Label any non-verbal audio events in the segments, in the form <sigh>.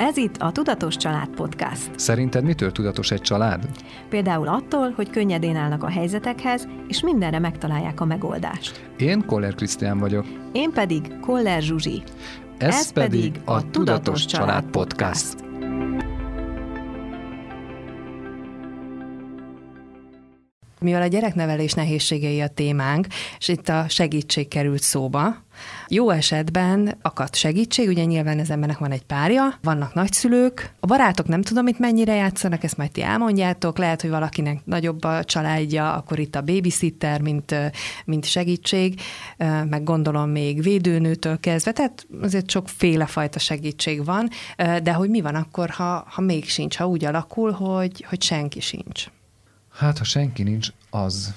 Ez itt a Tudatos Család Podcast. Szerinted mitől tudatos egy család? Például attól, hogy könnyedén állnak a helyzetekhez, és mindenre megtalálják a megoldást. Én Koller Krisztián vagyok. Én pedig Koller Zsuzsi. Ez, Ez pedig a Tudatos Család Podcast. Mivel a gyereknevelés nehézségei a témánk, és itt a segítség került szóba, jó esetben akad segítség, ugye nyilván az embernek van egy párja, vannak nagyszülők, a barátok nem tudom itt mennyire játszanak, ezt majd ti elmondjátok, lehet, hogy valakinek nagyobb a családja, akkor itt a babysitter, mint, mint segítség, meg gondolom még védőnőtől kezdve, tehát azért sokféle fajta segítség van, de hogy mi van akkor, ha, ha még sincs, ha úgy alakul, hogy, hogy senki sincs? Hát, ha senki nincs, az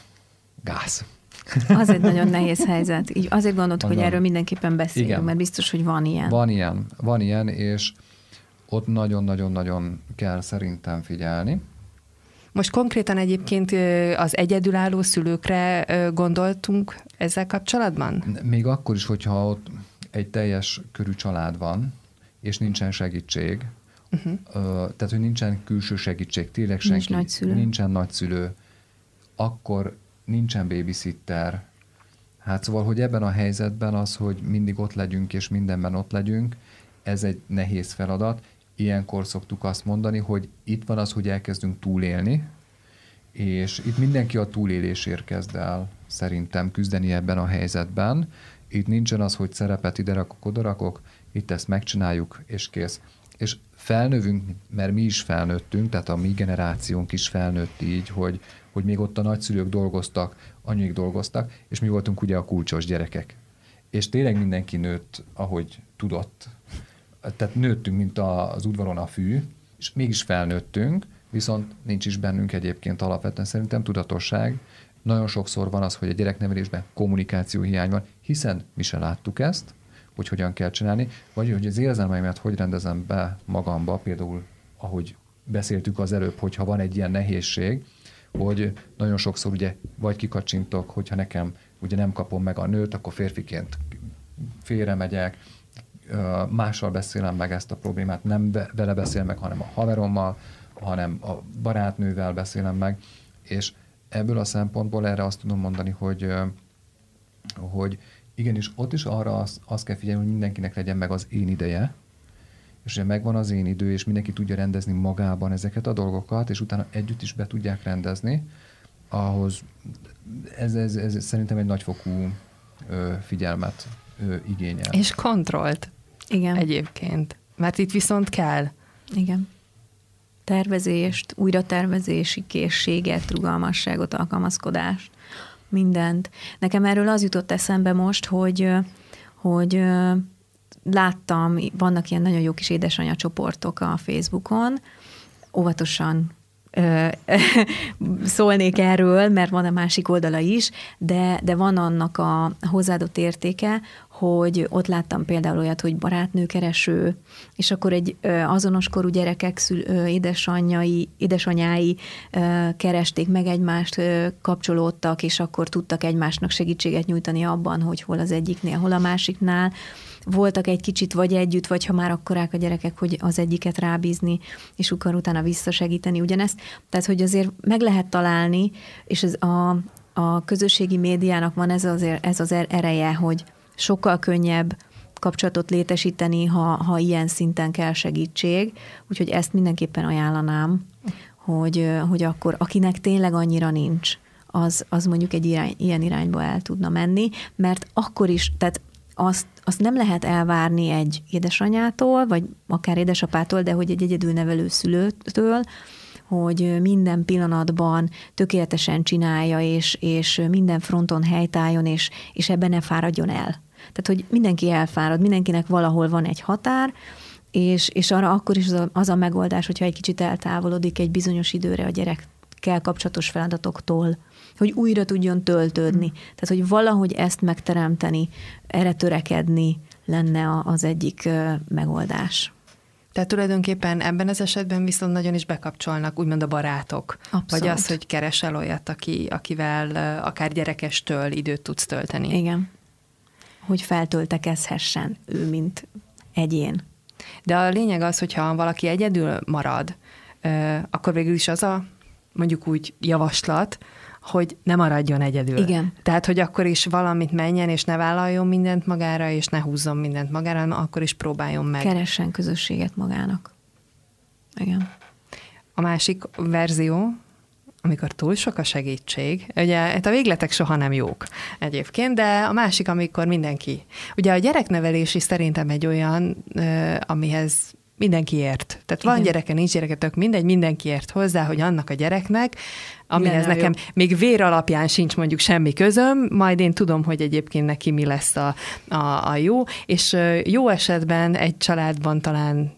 gáz. Az egy nagyon nehéz helyzet. Így azért gondoltuk, hogy erről mindenképpen beszélünk, Igen. mert biztos, hogy van ilyen. Van ilyen, van ilyen, és ott nagyon-nagyon-nagyon kell szerintem figyelni. Most konkrétan egyébként az egyedülálló szülőkre gondoltunk ezzel kapcsolatban? Még akkor is, hogyha ott egy teljes körű család van, és nincsen segítség, uh-huh. tehát, hogy nincsen külső segítség, tényleg senki, Nincs nagyszülő. nincsen nagyszülő, akkor nincsen babysitter. Hát szóval, hogy ebben a helyzetben az, hogy mindig ott legyünk és mindenben ott legyünk, ez egy nehéz feladat. Ilyenkor szoktuk azt mondani, hogy itt van az, hogy elkezdünk túlélni, és itt mindenki a túlélésért kezd el szerintem küzdeni ebben a helyzetben. Itt nincsen az, hogy szerepet ide rakok, oda rakok, itt ezt megcsináljuk, és kész. És felnövünk, mert mi is felnőttünk, tehát a mi generációnk is felnőtt így, hogy, hogy még ott a nagyszülők dolgoztak, anyuik dolgoztak, és mi voltunk ugye a kulcsos gyerekek. És tényleg mindenki nőtt, ahogy tudott. Tehát nőttünk, mint az udvaron a fű, és mégis felnőttünk, viszont nincs is bennünk egyébként alapvetően szerintem tudatosság. Nagyon sokszor van az, hogy a gyereknevelésben kommunikáció hiány van, hiszen mi se láttuk ezt, hogy hogyan kell csinálni, vagy hogy az érzelmeimet hogy rendezem be magamba, például ahogy beszéltük az előbb, hogyha van egy ilyen nehézség, hogy nagyon sokszor ugye vagy kikacsintok, hogyha nekem ugye nem kapom meg a nőt, akkor férfiként félre megyek, mással beszélem meg ezt a problémát, nem vele beszél meg, hanem a haverommal, hanem a barátnővel beszélem meg, és ebből a szempontból erre azt tudom mondani, hogy, hogy igenis ott is arra azt, azt kell figyelni, hogy mindenkinek legyen meg az én ideje, és ugye megvan az én idő, és mindenki tudja rendezni magában ezeket a dolgokat, és utána együtt is be tudják rendezni, ahhoz ez, ez, ez szerintem egy nagyfokú ö, figyelmet ö, igényel. És kontrollt. Igen. Egyébként. Mert itt viszont kell. Igen. Tervezést, újratervezési készséget, rugalmasságot, alkalmazkodást, mindent. Nekem erről az jutott eszembe most, hogy, hogy láttam, vannak ilyen nagyon jó kis édesanyja csoportok a Facebookon, óvatosan <laughs> szólnék erről, mert van a másik oldala is, de, de van annak a hozzáadott értéke, hogy ott láttam például olyat, hogy barátnőkereső, és akkor egy azonos korú gyerekek szül, édesanyjai, édesanyái keresték meg egymást, kapcsolódtak, és akkor tudtak egymásnak segítséget nyújtani abban, hogy hol az egyiknél, hol a másiknál voltak egy kicsit vagy együtt, vagy ha már akkorák a gyerekek, hogy az egyiket rábízni, és akkor utána visszasegíteni ugyanezt. Tehát, hogy azért meg lehet találni, és ez a, a közösségi médiának van ez az, ez az er-, ereje, hogy sokkal könnyebb kapcsolatot létesíteni, ha, ha ilyen szinten kell segítség. Úgyhogy ezt mindenképpen ajánlanám, hogy, hogy akkor akinek tényleg annyira nincs, az, az mondjuk egy irány, ilyen irányba el tudna menni, mert akkor is, tehát azt, azt nem lehet elvárni egy édesanyától, vagy akár édesapától, de hogy egy egyedül nevelő szülőtől, hogy minden pillanatban tökéletesen csinálja, és, és minden fronton helytálljon, és, és ebben ne fáradjon el. Tehát, hogy mindenki elfárad, mindenkinek valahol van egy határ, és, és arra akkor is az a, az a megoldás, hogyha egy kicsit eltávolodik egy bizonyos időre a gyerekkel kapcsolatos feladatoktól, hogy újra tudjon töltődni. Mm. Tehát, hogy valahogy ezt megteremteni, erre törekedni lenne az egyik megoldás. Tehát tulajdonképpen ebben az esetben viszont nagyon is bekapcsolnak úgymond a barátok. Abszolút. Vagy az, hogy keresel olyat, aki, akivel akár gyerekestől időt tudsz tölteni. Igen. Hogy feltöltekezhessen ő, mint egyén. De a lényeg az, hogyha valaki egyedül marad, akkor végül is az a mondjuk úgy javaslat, hogy ne maradjon egyedül. Igen. Tehát, hogy akkor is valamit menjen, és ne vállaljon mindent magára, és ne húzzon mindent magára, hanem akkor is próbáljon meg. Keressen közösséget magának. Igen. A másik verzió, amikor túl sok a segítség, ugye hát a végletek soha nem jók egyébként, de a másik, amikor mindenki. Ugye a gyereknevelés is szerintem egy olyan, amihez mindenki ért. Tehát Igen. van gyereke, nincs gyereke, tök mindegy, mindenki ért hozzá, hogy annak a gyereknek, amihez nekem jobb. még vér alapján sincs mondjuk semmi közöm, majd én tudom, hogy egyébként neki mi lesz a, a, a jó, és jó esetben egy családban talán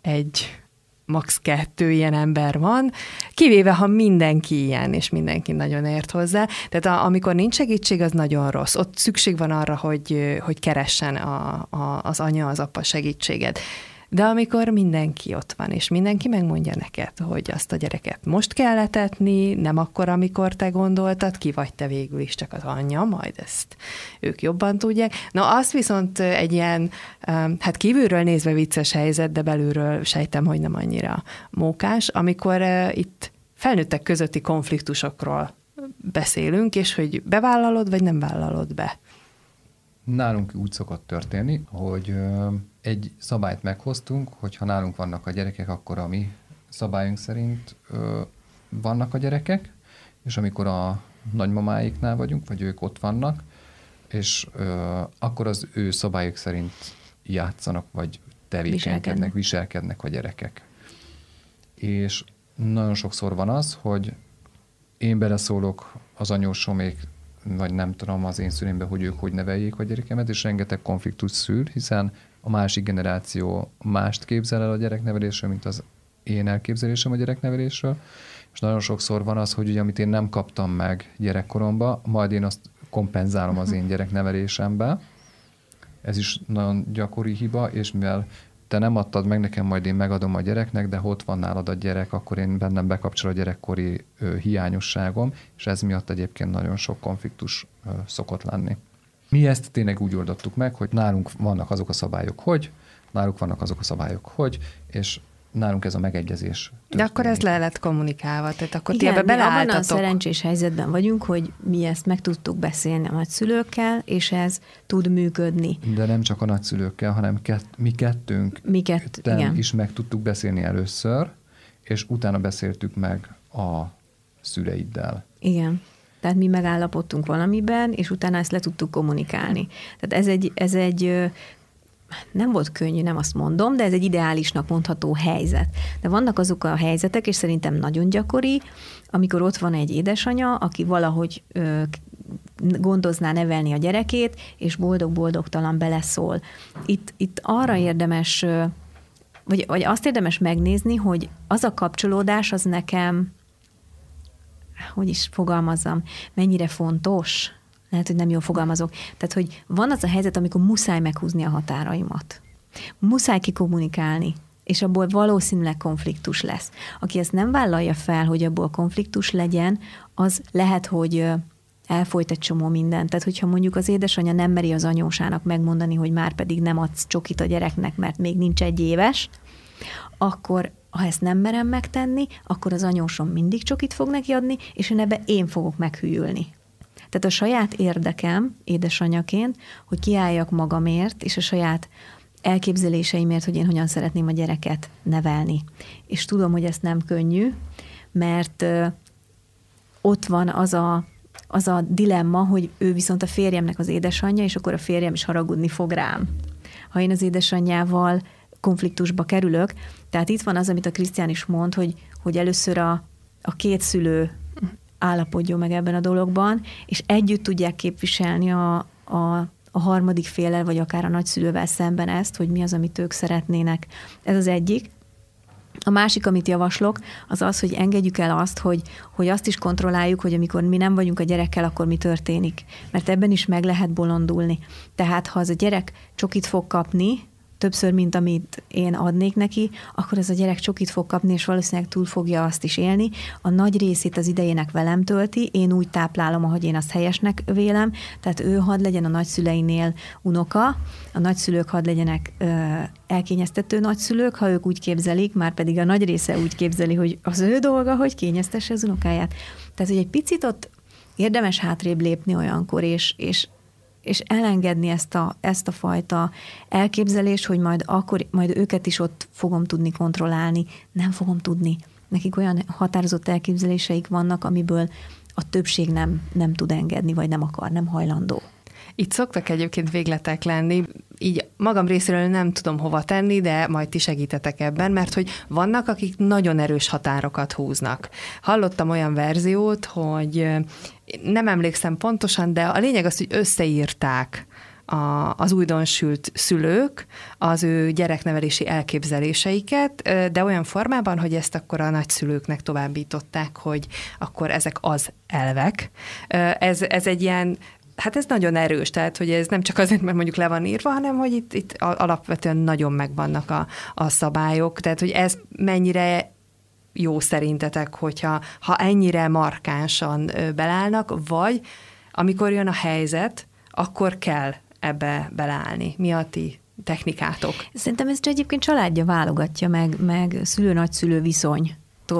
egy max. kettő ilyen ember van, kivéve, ha mindenki ilyen, és mindenki nagyon ért hozzá. Tehát a, amikor nincs segítség, az nagyon rossz. Ott szükség van arra, hogy, hogy keressen a, a, az anya, az apa segítséget. De amikor mindenki ott van, és mindenki megmondja neked, hogy azt a gyereket most kell letetni, nem akkor, amikor te gondoltad, ki vagy te végül is csak az anyja, majd ezt ők jobban tudják. Na, azt viszont egy ilyen, hát kívülről nézve vicces helyzet, de belülről sejtem, hogy nem annyira mókás, amikor itt felnőttek közötti konfliktusokról beszélünk, és hogy bevállalod, vagy nem vállalod be. Nálunk úgy szokott történni, hogy egy szabályt meghoztunk, hogy ha nálunk vannak a gyerekek, akkor a mi szabályunk szerint ö, vannak a gyerekek, és amikor a nagymamáiknál vagyunk, vagy ők ott vannak, és ö, akkor az ő szabályok szerint játszanak, vagy tevékenykednek, viselkednek. viselkednek a gyerekek. És nagyon sokszor van az, hogy én beleszólok az anyósomék, vagy nem tudom az én szülémbe, hogy ők hogy neveljék a gyerekemet, és rengeteg konfliktus szül, hiszen a másik generáció mást képzel el a gyereknevelésről, mint az én elképzelésem a gyereknevelésről, és nagyon sokszor van az, hogy ugye, amit én nem kaptam meg gyerekkoromban, majd én azt kompenzálom az én gyereknevelésembe. Ez is nagyon gyakori hiba, és mivel te nem adtad meg nekem, majd én megadom a gyereknek, de ott van nálad a gyerek, akkor én bennem bekapcsol a gyerekkori ö, hiányosságom, és ez miatt egyébként nagyon sok konfliktus ö, szokott lenni. Mi ezt tényleg úgy oldottuk meg, hogy nálunk vannak azok a szabályok, hogy, náluk vannak azok a szabályok, hogy, és nálunk ez a megegyezés. Történik. De akkor ez le lett kommunikálva, tehát akkor Igen, ti ebbe beleálltatok. abban a szerencsés helyzetben vagyunk, hogy mi ezt meg tudtuk beszélni a nagyszülőkkel, és ez tud működni. De nem csak a nagyszülőkkel, hanem kett, mi kettőnk mi kett, igen. is meg tudtuk beszélni először, és utána beszéltük meg a szüleiddel. Igen. Tehát mi megállapodtunk valamiben, és utána ezt le tudtuk kommunikálni. Tehát ez egy, ez egy nem volt könnyű, nem azt mondom, de ez egy ideálisnak mondható helyzet. De vannak azok a helyzetek, és szerintem nagyon gyakori, amikor ott van egy édesanya, aki valahogy ö, gondozná nevelni a gyerekét, és boldog-boldogtalan beleszól. Itt, itt arra érdemes, vagy, vagy azt érdemes megnézni, hogy az a kapcsolódás az nekem hogy is fogalmazzam, mennyire fontos, lehet, hogy nem jól fogalmazok. Tehát, hogy van az a helyzet, amikor muszáj meghúzni a határaimat. Muszáj kikommunikálni, és abból valószínűleg konfliktus lesz. Aki ezt nem vállalja fel, hogy abból konfliktus legyen, az lehet, hogy elfolyt egy csomó mindent. Tehát, hogyha mondjuk az édesanyja nem meri az anyósának megmondani, hogy már pedig nem adsz csokit a gyereknek, mert még nincs egy éves, akkor ha ezt nem merem megtenni, akkor az anyósom mindig csokit fog neki adni, és én ebbe én fogok meghűlni. Tehát a saját érdekem édesanyaként, hogy kiálljak magamért, és a saját elképzeléseimért, hogy én hogyan szeretném a gyereket nevelni. És tudom, hogy ezt nem könnyű, mert ott van az a, az a dilemma, hogy ő viszont a férjemnek az édesanyja, és akkor a férjem is haragudni fog rám. Ha én az édesanyjával konfliktusba kerülök. Tehát itt van az, amit a Krisztián is mond, hogy, hogy először a, a két szülő állapodjon meg ebben a dologban, és együtt tudják képviselni a, a, a harmadik félel, vagy akár a nagyszülővel szemben ezt, hogy mi az, amit ők szeretnének. Ez az egyik. A másik, amit javaslok, az az, hogy engedjük el azt, hogy, hogy azt is kontrolláljuk, hogy amikor mi nem vagyunk a gyerekkel, akkor mi történik. Mert ebben is meg lehet bolondulni. Tehát ha az a gyerek csokit fog kapni, többször, mint amit én adnék neki, akkor ez a gyerek csokit fog kapni, és valószínűleg túl fogja azt is élni. A nagy részét az idejének velem tölti, én úgy táplálom, ahogy én azt helyesnek vélem, tehát ő hadd legyen a nagyszüleinél unoka, a nagyszülők hadd legyenek ö, elkényeztető nagyszülők, ha ők úgy képzelik, már pedig a nagy része úgy képzeli, hogy az ő dolga, hogy kényeztesse az unokáját. Tehát, hogy egy picit ott érdemes hátrébb lépni olyankor, és, és és elengedni ezt a, ezt a fajta elképzelést, hogy majd, akkor, majd őket is ott fogom tudni kontrollálni. Nem fogom tudni. Nekik olyan határozott elképzeléseik vannak, amiből a többség nem, nem tud engedni, vagy nem akar, nem hajlandó. Itt szoktak egyébként végletek lenni, így magam részéről nem tudom hova tenni, de majd ti segítetek ebben, mert hogy vannak, akik nagyon erős határokat húznak. Hallottam olyan verziót, hogy nem emlékszem pontosan, de a lényeg az, hogy összeírták a, az újdonsült szülők az ő gyereknevelési elképzeléseiket, de olyan formában, hogy ezt akkor a nagyszülőknek továbbították, hogy akkor ezek az elvek. Ez, ez egy ilyen Hát ez nagyon erős, tehát hogy ez nem csak azért, mert mondjuk le van írva, hanem hogy itt, itt alapvetően nagyon megvannak a, a szabályok, tehát hogy ez mennyire jó szerintetek, hogyha ha ennyire markánsan belállnak, vagy amikor jön a helyzet, akkor kell ebbe beleállni. Mi a ti technikátok? Szerintem ez egyébként családja válogatja meg, meg szülő-nagyszülő viszony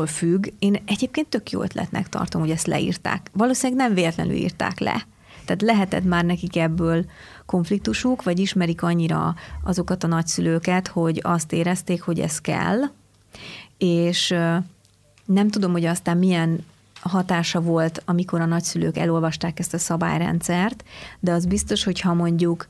függ. Én egyébként tök jó ötletnek tartom, hogy ezt leírták. Valószínűleg nem véletlenül írták le. Tehát lehetett már nekik ebből konfliktusuk, vagy ismerik annyira azokat a nagyszülőket, hogy azt érezték, hogy ez kell, és nem tudom, hogy aztán milyen hatása volt, amikor a nagyszülők elolvasták ezt a szabályrendszert, de az biztos, hogy ha mondjuk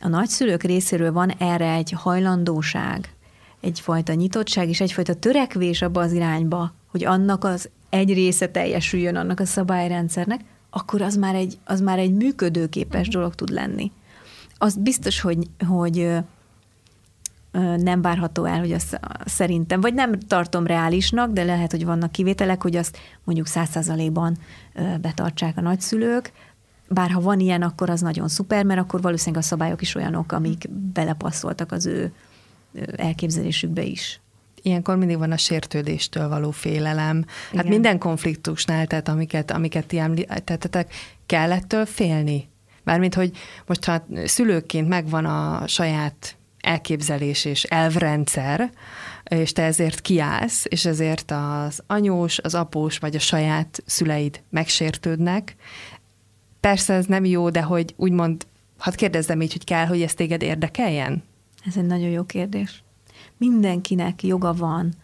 a nagyszülők részéről van erre egy hajlandóság, egyfajta nyitottság és egyfajta törekvés abba az irányba, hogy annak az egy része teljesüljön annak a szabályrendszernek, akkor az már egy, az már egy működőképes dolog tud lenni. Az biztos, hogy, hogy nem várható el, hogy azt szerintem, vagy nem tartom reálisnak, de lehet, hogy vannak kivételek, hogy azt mondjuk száz százalékban betartsák a nagyszülők, bár ha van ilyen, akkor az nagyon szuper, mert akkor valószínűleg a szabályok is olyanok, amik belepasszoltak az ő elképzelésükbe is ilyenkor mindig van a sértődéstől való félelem. Hát Igen. Hát minden konfliktusnál, tehát amiket, amiket ti említettetek, kell ettől félni. Mármint, hogy most ha szülőként megvan a saját elképzelés és elvrendszer, és te ezért kiállsz, és ezért az anyós, az após vagy a saját szüleid megsértődnek. Persze ez nem jó, de hogy úgymond, hadd kérdezzem így, hogy kell, hogy ez téged érdekeljen? Ez egy nagyon jó kérdés mindenkinek joga van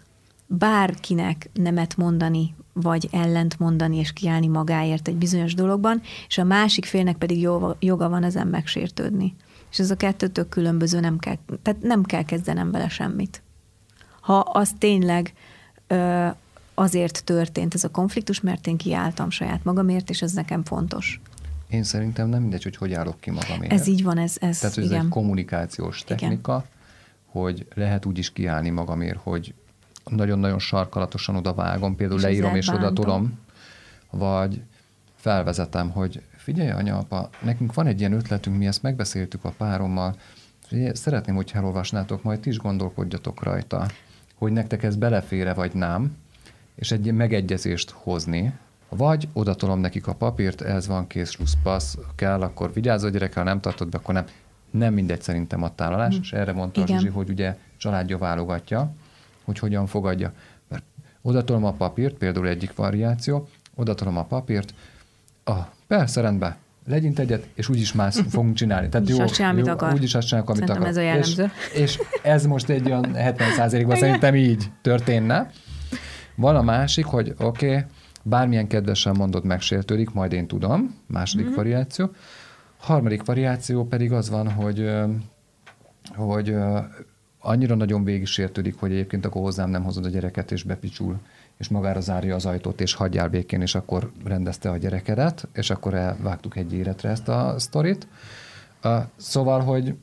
bárkinek nemet mondani, vagy ellent mondani és kiállni magáért egy bizonyos dologban, és a másik félnek pedig joga van ezen megsértődni. És ez a kettőtök különböző, nem kell, tehát nem kell kezdenem vele semmit. Ha az tényleg ö, azért történt ez a konfliktus, mert én kiálltam saját magamért, és ez nekem fontos. Én szerintem nem mindegy, hogy hogy állok ki magamért. Ez így van, ez, ez Tehát ez igen. egy kommunikációs technika, igen hogy lehet úgy is kiállni magamért, hogy nagyon-nagyon sarkalatosan oda vágom, például és leírom és oda tudom, vagy felvezetem, hogy figyelj anya, apa, nekünk van egy ilyen ötletünk, mi ezt megbeszéltük a párommal, szeretném, hogy elolvasnátok, majd ti is gondolkodjatok rajta, hogy nektek ez belefére vagy nem, és egy megegyezést hozni, vagy odatolom nekik a papírt, ez van, kész, passz, kell, akkor vigyázz a gyerek, ha nem tartod be, akkor nem nem mindegy szerintem a tálalás, mm. és erre mondta Igen. a Zsuzsi, hogy ugye családja válogatja, hogy hogyan fogadja. Mert odatolom a papírt, például egyik variáció, odatolom a papírt, ah, persze, rendben, legyint egyet, és úgyis más <laughs> fogunk csinálni. Tehát jó, azt csinál, jó, akar. Úgyis azt csinálok, amit Szerintem akar. ez a jellemző. És, és ez most egy olyan <laughs> 70 ban szerintem így történne. Van a másik, hogy oké, okay, bármilyen kedvesen mondod, megsértődik, majd én tudom, második mm-hmm. variáció. Harmadik variáció pedig az van, hogy, hogy annyira nagyon végig sértődik, hogy egyébként akkor hozzám nem hozod a gyereket, és bepicsul, és magára zárja az ajtót, és hagyjál békén, és akkor rendezte a gyerekedet, és akkor elvágtuk egy életre ezt a sztorit. Szóval, hogy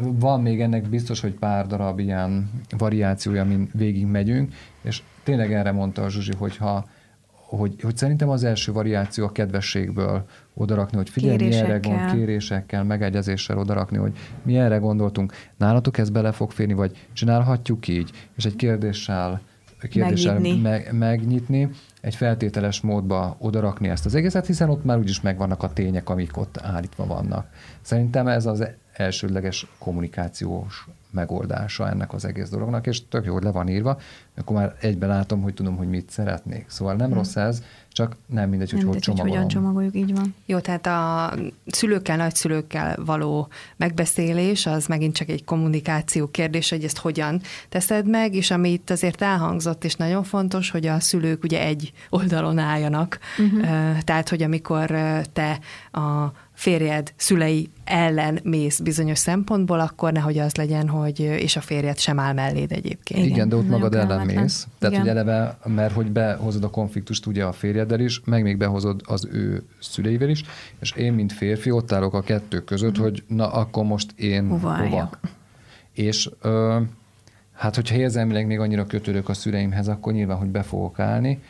van még ennek biztos, hogy pár darab ilyen variációja, amin végig megyünk, és tényleg erre mondta a Zsuzsi, hogy ha hogy, hogy szerintem az első variáció a kedvességből odarakni, hogy figyelj, mi erre gond, kérésekkel, megegyezéssel odarakni, hogy mi erre gondoltunk. Nálatok ez bele fog férni, vagy csinálhatjuk így? És egy kérdéssel, kérdéssel megnyitni. Meg, megnyitni, egy feltételes módba odarakni ezt az egészet, hiszen ott már úgyis megvannak a tények, amik ott állítva vannak. Szerintem ez az elsődleges kommunikációs megoldása ennek az egész dolognak, és tök jó, hogy le van írva, akkor már egyben látom, hogy tudom, hogy mit szeretnék. Szóval nem hmm. rossz ez, csak nem mindegy, hogy nem hogy csomagolom. Hogy hogyan csomagoljuk, így van. Jó, tehát a szülőkkel, nagyszülőkkel való megbeszélés, az megint csak egy kommunikáció kérdés, hogy ezt hogyan teszed meg, és ami itt azért elhangzott, és nagyon fontos, hogy a szülők ugye egy oldalon álljanak. Uh-huh. Tehát, hogy amikor te a férjed szülei ellen mész bizonyos szempontból, akkor nehogy az legyen, hogy és a férjed sem áll melléd egyébként. Igen, Igen de ott magad ellen mész. Tehát, Igen. hogy eleve, mert hogy behozod a konfliktust ugye a férjeddel is, meg még behozod az ő szüleivel is, és én, mint férfi, ott állok a kettő között, mm. hogy na, akkor most én hova. hova. És ö, hát, hogyha érzelmileg még annyira kötődök a szüleimhez, akkor nyilván, hogy be fogok állni,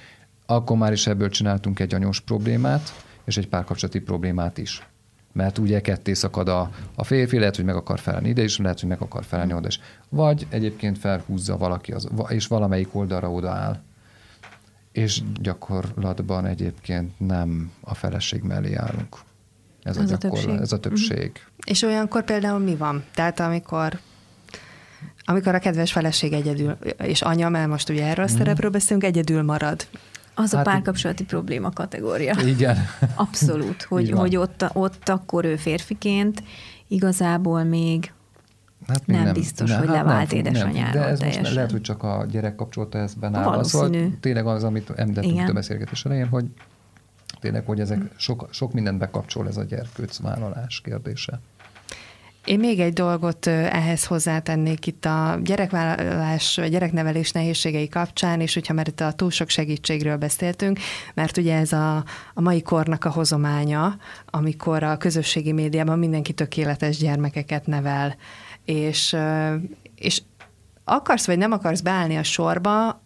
akkor már is ebből csináltunk egy anyós problémát, és egy párkapcsolati problémát is mert ugye ketté szakad a, a férfi, lehet, hogy meg akar felelni ide is, lehet, hogy meg akar felelni oda is. Vagy egyébként felhúzza valaki, az, és valamelyik oldalra odaáll. És gyakorlatban egyébként nem a feleség mellé állunk. Ez, az a, gyakor, a többség. ez a többség. És olyankor például mi van? Tehát amikor amikor a kedves feleség egyedül, és anya, mert most ugye erről a mm. szerepről beszélünk, egyedül marad. Az hát, a párkapcsolati probléma kategória. Igen. <laughs> Abszolút, hogy, hogy ott, ott akkor ő férfiként igazából még Hát nem, nem biztos, nem, hogy hát levált nem, édesanyáról De ez teljesen. most lehet, hogy csak a gyerek kapcsolata ezt benállva. Szóval tényleg az, amit említettünk a beszélgetés elején, hogy tényleg, hogy ezek sok, sok mindent bekapcsol ez a gyerkőcvállalás kérdése. Én még egy dolgot ehhez hozzátennék itt a gyerekvállalás, gyereknevelés nehézségei kapcsán, és hogyha már itt a túl sok segítségről beszéltünk, mert ugye ez a, a mai kornak a hozománya, amikor a közösségi médiában mindenki tökéletes gyermekeket nevel, és, és akarsz vagy nem akarsz beállni a sorba,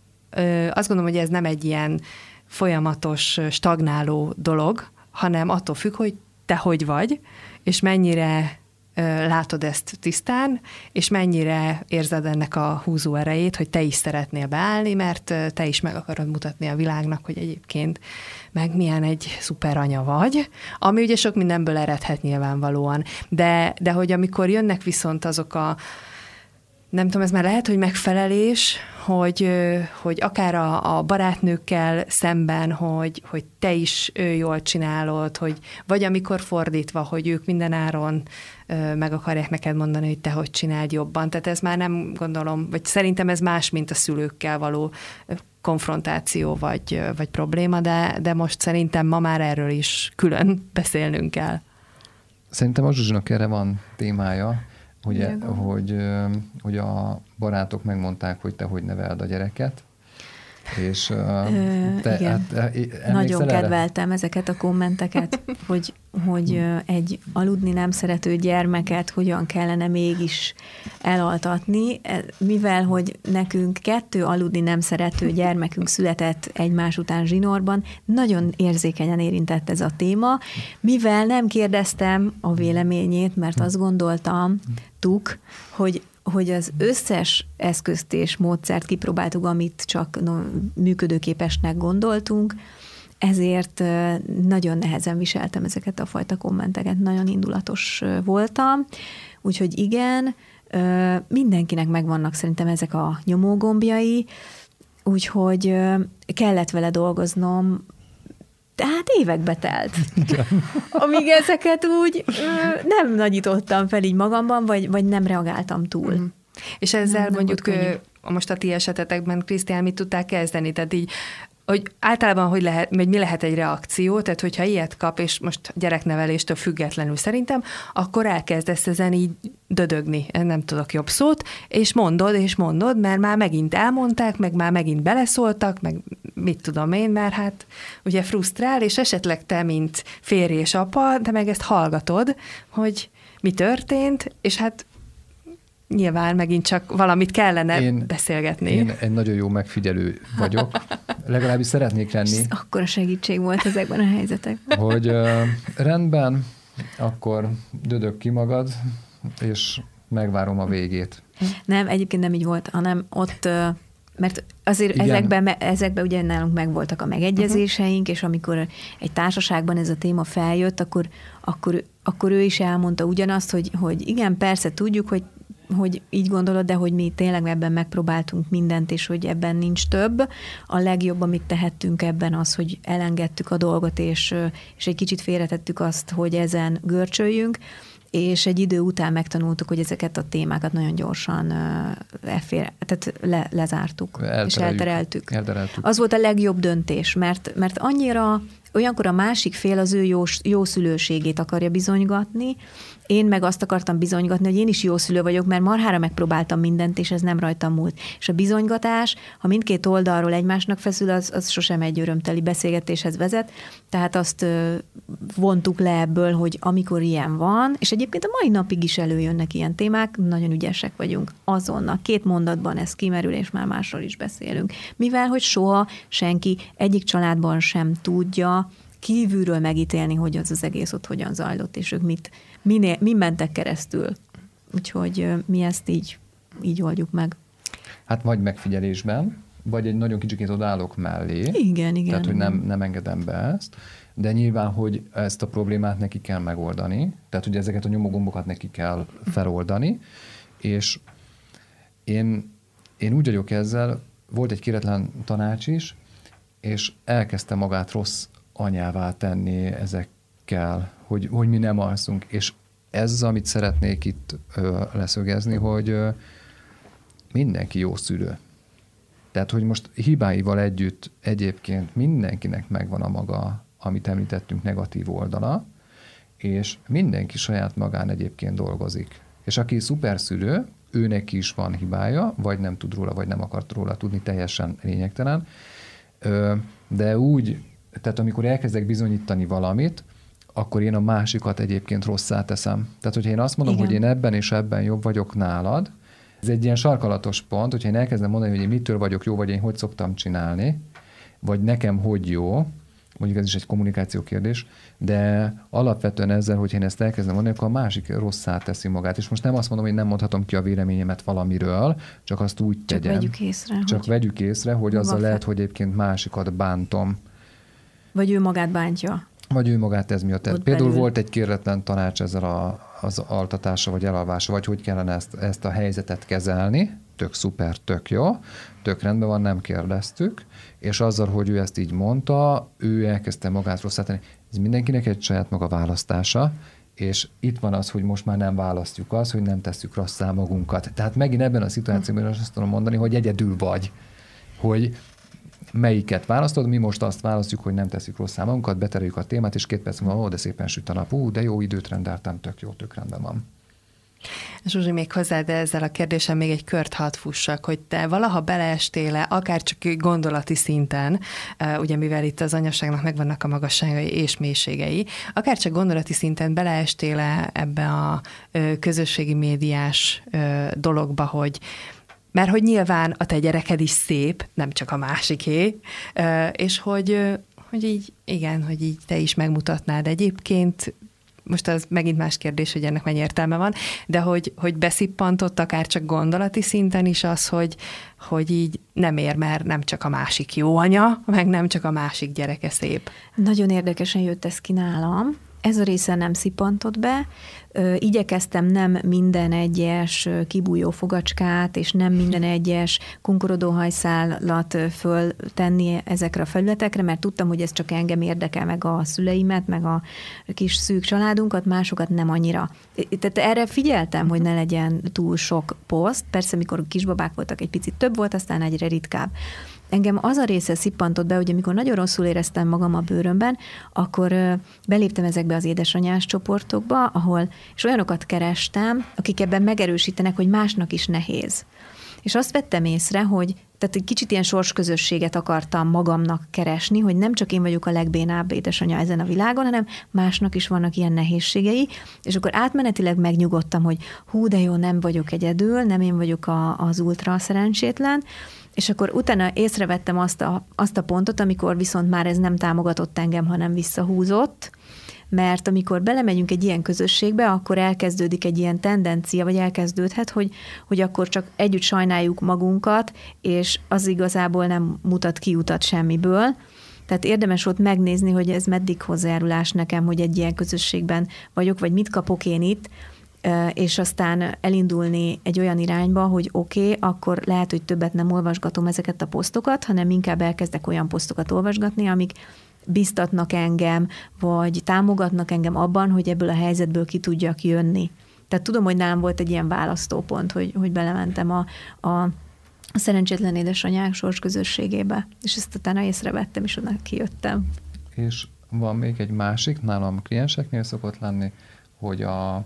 azt gondolom, hogy ez nem egy ilyen folyamatos, stagnáló dolog, hanem attól függ, hogy te hogy vagy, és mennyire látod ezt tisztán, és mennyire érzed ennek a húzó erejét, hogy te is szeretnél beállni, mert te is meg akarod mutatni a világnak, hogy egyébként meg milyen egy szuper anya vagy, ami ugye sok mindenből eredhet nyilvánvalóan. De, de hogy amikor jönnek viszont azok a nem tudom, ez már lehet, hogy megfelelés, hogy, hogy akár a, a barátnőkkel szemben, hogy, hogy te is jól csinálod, hogy vagy amikor fordítva, hogy ők mindenáron meg akarják neked mondani, hogy te hogy csináld jobban. Tehát ez már nem gondolom, vagy szerintem ez más, mint a szülőkkel való konfrontáció vagy, vagy probléma, de, de most szerintem ma már erről is külön <laughs> beszélnünk kell. Szerintem a Zsuzsinak erre van témája, Ugye, hogy, hogy a barátok megmondták, hogy te hogy neveld a gyereket, és te, igen. Hát, Nagyon erre? kedveltem ezeket a kommenteket, hogy, hogy egy aludni nem szerető gyermeket hogyan kellene mégis elaltatni, e, mivel, hogy nekünk kettő aludni nem szerető gyermekünk született egymás után zsinórban, nagyon érzékenyen érintett ez a téma, mivel nem kérdeztem a véleményét, mert azt gondoltam, tuk, hogy hogy az összes eszközt és módszert kipróbáltuk, amit csak no, működőképesnek gondoltunk, ezért nagyon nehezen viseltem ezeket a fajta kommenteket, nagyon indulatos voltam, úgyhogy igen, mindenkinek megvannak szerintem ezek a nyomógombjai, úgyhogy kellett vele dolgoznom, tehát évekbe telt. <laughs> Amíg ezeket úgy nem nagyítottam fel így magamban, vagy, vagy nem reagáltam túl. Mm. És ezzel nem, mondjuk nem most a ti esetetekben, Krisztián, mit tudták kezdeni? Tehát így hogy általában hogy lehet, vagy mi lehet egy reakció, tehát hogyha ilyet kap, és most gyerekneveléstől függetlenül szerintem, akkor elkezdesz ezen így dödögni, nem tudok jobb szót, és mondod, és mondod, mert már megint elmondták, meg már megint beleszóltak, meg mit tudom én, mert hát ugye frusztrál, és esetleg te, mint férj és apa, de meg ezt hallgatod, hogy mi történt, és hát nyilván megint csak valamit kellene én, beszélgetni. Én egy nagyon jó megfigyelő vagyok, legalábbis szeretnék lenni. Akkor a segítség volt ezekben a helyzetekben. Hogy uh, rendben, akkor dödök ki magad, és megvárom a végét. Nem, egyébként nem így volt, hanem ott mert azért Igen. ezekben, ezekben ugye nálunk megvoltak a megegyezéseink, uh-huh. és amikor egy társaságban ez a téma feljött, akkor, akkor, akkor ő is elmondta ugyanazt, hogy, hogy igen, persze tudjuk, hogy hogy így gondolod, de hogy mi tényleg ebben megpróbáltunk mindent, és hogy ebben nincs több. A legjobb, amit tehettünk ebben az, hogy elengedtük a dolgot, és, és egy kicsit félretettük azt, hogy ezen görcsöljünk, és egy idő után megtanultuk, hogy ezeket a témákat nagyon gyorsan elfér, tehát le, lezártuk, Eltereljük, és eltereltük. eltereltük. Az volt a legjobb döntés, mert, mert annyira olyankor a másik fél az ő jó, jó szülőségét akarja bizonygatni, én meg azt akartam bizonygatni, hogy én is jó szülő vagyok, mert marhára megpróbáltam mindent, és ez nem rajtam múlt. És a bizonygatás, ha mindkét oldalról egymásnak feszül, az, az sosem egy örömteli beszélgetéshez vezet. Tehát azt vontuk le ebből, hogy amikor ilyen van, és egyébként a mai napig is előjönnek ilyen témák, nagyon ügyesek vagyunk azonnal. Két mondatban ez kimerül, és már másról is beszélünk. Mivel, hogy soha senki egyik családban sem tudja, kívülről megítélni, hogy az az egész ott hogyan zajlott, és ők mit, minél, mi mentek keresztül. Úgyhogy mi ezt így, így oldjuk meg. Hát vagy megfigyelésben, vagy egy nagyon kicsikét odállok mellé. Igen, igen. Tehát, hogy nem, nem engedem be ezt. De nyilván, hogy ezt a problémát neki kell megoldani, tehát, hogy ezeket a nyomogombokat neki kell feloldani, és én, én úgy vagyok ezzel, volt egy kéretlen tanács is, és elkezdte magát rossz anyává tenni ezekkel, hogy, hogy mi nem alszunk. És ez, amit szeretnék itt ö, leszögezni, hogy ö, mindenki jó szülő. Tehát, hogy most hibáival együtt egyébként mindenkinek megvan a maga, amit említettünk, negatív oldala, és mindenki saját magán egyébként dolgozik. És aki szuperszülő, őnek is van hibája, vagy nem tud róla, vagy nem akart róla tudni, teljesen lényegtelen. De úgy tehát amikor elkezdek bizonyítani valamit, akkor én a másikat egyébként rosszá teszem. Tehát, hogyha én azt mondom, Igen. hogy én ebben és ebben jobb vagyok nálad, ez egy ilyen sarkalatos pont, hogyha én elkezdem mondani, hogy én mitől vagyok jó, vagy én hogy szoktam csinálni, vagy nekem hogy jó, mondjuk ez is egy kommunikáció kérdés, de alapvetően ezzel, hogy én ezt elkezdem mondani, akkor a másik rosszá teszi magát. És most nem azt mondom, hogy nem mondhatom ki a véleményemet valamiről, csak azt úgy csak tegyem. Vegyük észre, csak hogy vegyük észre, hogy azzal lehet, hogy egyébként másikat bántom. Vagy ő magát bántja. Vagy ő magát ez miatt. Ott Például belül. volt egy kérletlen tanács ezzel a, az altatása, vagy elalvása, vagy hogy kellene ezt, ezt a helyzetet kezelni. Tök szuper, tök jó, tök rendben van, nem kérdeztük. És azzal, hogy ő ezt így mondta, ő elkezdte magát rosszá tenni. Ez mindenkinek egy saját maga választása, és itt van az, hogy most már nem választjuk azt, hogy nem tesszük rosszá magunkat. Tehát megint ebben a szituációban azt tudom mondani, hogy egyedül vagy. Hogy melyiket választod, mi most azt választjuk, hogy nem teszik rossz magunkat, betereljük a témát, és két perc múlva, ó, de szépen süt a nap, ú, de jó időt rendeltem, tök jó, tök rendben van. Zsuzsi, még hozzá, de ezzel a kérdésem még egy kört hadd fussak, hogy te valaha beleestél akár csak gondolati szinten, ugye mivel itt az anyaságnak megvannak a magasságai és mélységei, akár csak gondolati szinten beleestél ebbe a közösségi médiás dologba, hogy mert hogy nyilván a te gyereked is szép, nem csak a másiké, és hogy, hogy így, igen, hogy így te is megmutatnád egyébként, most az megint más kérdés, hogy ennek mennyi értelme van, de hogy, hogy beszippantott akár csak gondolati szinten is az, hogy, hogy így nem ér, mert nem csak a másik jó anya, meg nem csak a másik gyereke szép. Nagyon érdekesen jött ez ki nálam. Ez a része nem szippantott be, igyekeztem nem minden egyes kibújó fogacskát, és nem minden egyes kunkorodó hajszálat föltenni ezekre a felületekre, mert tudtam, hogy ez csak engem érdekel, meg a szüleimet, meg a kis szűk családunkat, másokat nem annyira. Tehát erre figyeltem, hogy ne legyen túl sok poszt. Persze, mikor kisbabák voltak, egy picit több volt, aztán egyre ritkább engem az a része szippantott be, hogy amikor nagyon rosszul éreztem magam a bőrömben, akkor beléptem ezekbe az édesanyás csoportokba, ahol, és olyanokat kerestem, akik ebben megerősítenek, hogy másnak is nehéz. És azt vettem észre, hogy tehát egy kicsit ilyen sorsközösséget akartam magamnak keresni, hogy nem csak én vagyok a legbénább édesanyja ezen a világon, hanem másnak is vannak ilyen nehézségei, és akkor átmenetileg megnyugodtam, hogy hú, de jó, nem vagyok egyedül, nem én vagyok a, az ultra szerencsétlen, és akkor utána észrevettem azt a, azt a pontot, amikor viszont már ez nem támogatott engem, hanem visszahúzott, mert amikor belemegyünk egy ilyen közösségbe, akkor elkezdődik egy ilyen tendencia, vagy elkezdődhet, hogy, hogy akkor csak együtt sajnáljuk magunkat, és az igazából nem mutat kiutat semmiből. Tehát érdemes volt megnézni, hogy ez meddig hozzájárulás nekem, hogy egy ilyen közösségben vagyok, vagy mit kapok én itt, és aztán elindulni egy olyan irányba, hogy oké, okay, akkor lehet, hogy többet nem olvasgatom ezeket a posztokat, hanem inkább elkezdek olyan posztokat olvasgatni, amik biztatnak engem, vagy támogatnak engem abban, hogy ebből a helyzetből ki tudjak jönni. Tehát tudom, hogy nálam volt egy ilyen választópont, hogy, hogy belementem a, a a szerencsétlen édesanyák sors közösségébe, és ezt utána észrevettem, és onnan kijöttem. És van még egy másik, nálam klienseknél szokott lenni, hogy a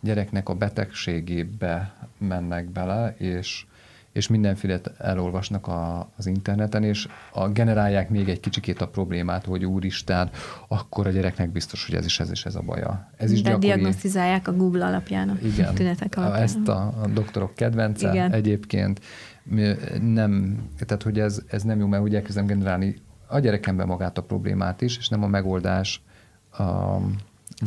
gyereknek a betegségébe mennek bele, és és mindenféle elolvasnak a, az interneten, és a, generálják még egy kicsikét a problémát, hogy úristen, akkor a gyereknek biztos, hogy ez is ez is ez a baja. Ez is gyakori. diagnosztizálják a Google alapján a Igen, tünetek alapján. Ezt a, a doktorok kedvence Igen. egyébként. Nem, tehát hogy ez, ez nem jó, mert ugye elkezdem generálni a gyerekemben magát a problémát is, és nem a megoldás a,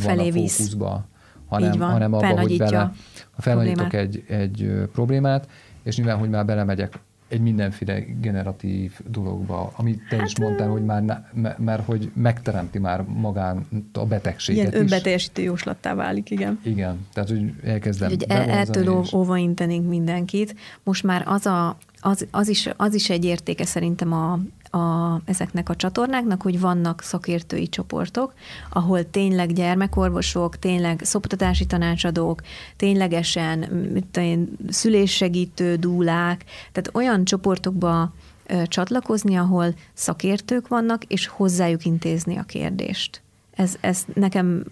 van a fókuszba, hanem, hanem abba, hogy bele, ha felnagyítok egy, egy problémát, és nyilván, hogy már belemegyek egy mindenféle generatív dologba, amit te hát, is mondtál, hogy már, mert hogy megteremti már magán a betegséget Ilyen önbeteljesítő jóslattá válik, igen. Igen, tehát hogy elkezdem hogy el, Ettől és... óva intenénk mindenkit. Most már az, a, az, az, is, az is egy értéke szerintem a, a, ezeknek a csatornáknak, hogy vannak szakértői csoportok, ahol tényleg gyermekorvosok, tényleg szoptatási tanácsadók, ténylegesen én, szüléssegítő dúlák, tehát olyan csoportokba ö, csatlakozni, ahol szakértők vannak, és hozzájuk intézni a kérdést. Ez, ez nekem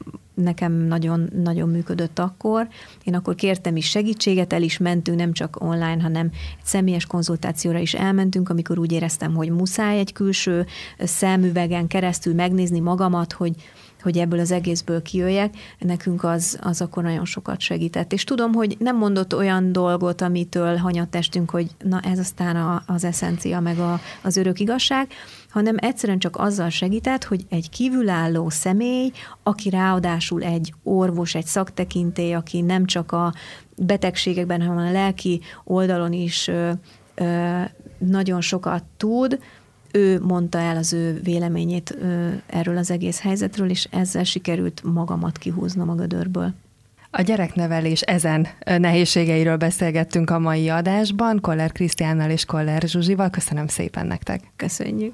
nekem nagyon, nagyon működött akkor. Én akkor kértem is segítséget, el is mentünk, nem csak online, hanem egy személyes konzultációra is elmentünk, amikor úgy éreztem, hogy muszáj egy külső szemüvegen keresztül megnézni magamat, hogy, hogy ebből az egészből kijöjjek, nekünk az, az akkor nagyon sokat segített. És tudom, hogy nem mondott olyan dolgot, amitől hanyattestünk, hogy na ez aztán a, az eszencia, meg a, az örök igazság, hanem egyszerűen csak azzal segített, hogy egy kívülálló személy, aki ráadásul egy orvos, egy szaktekintély, aki nem csak a betegségekben, hanem a lelki oldalon is ö, ö, nagyon sokat tud, ő mondta el az ő véleményét erről az egész helyzetről, és ezzel sikerült magamat kihúznom a gödörből. A gyereknevelés ezen nehézségeiről beszélgettünk a mai adásban, Koller Krisztiánnal és Koller Zsuzsival. Köszönöm szépen nektek. Köszönjük.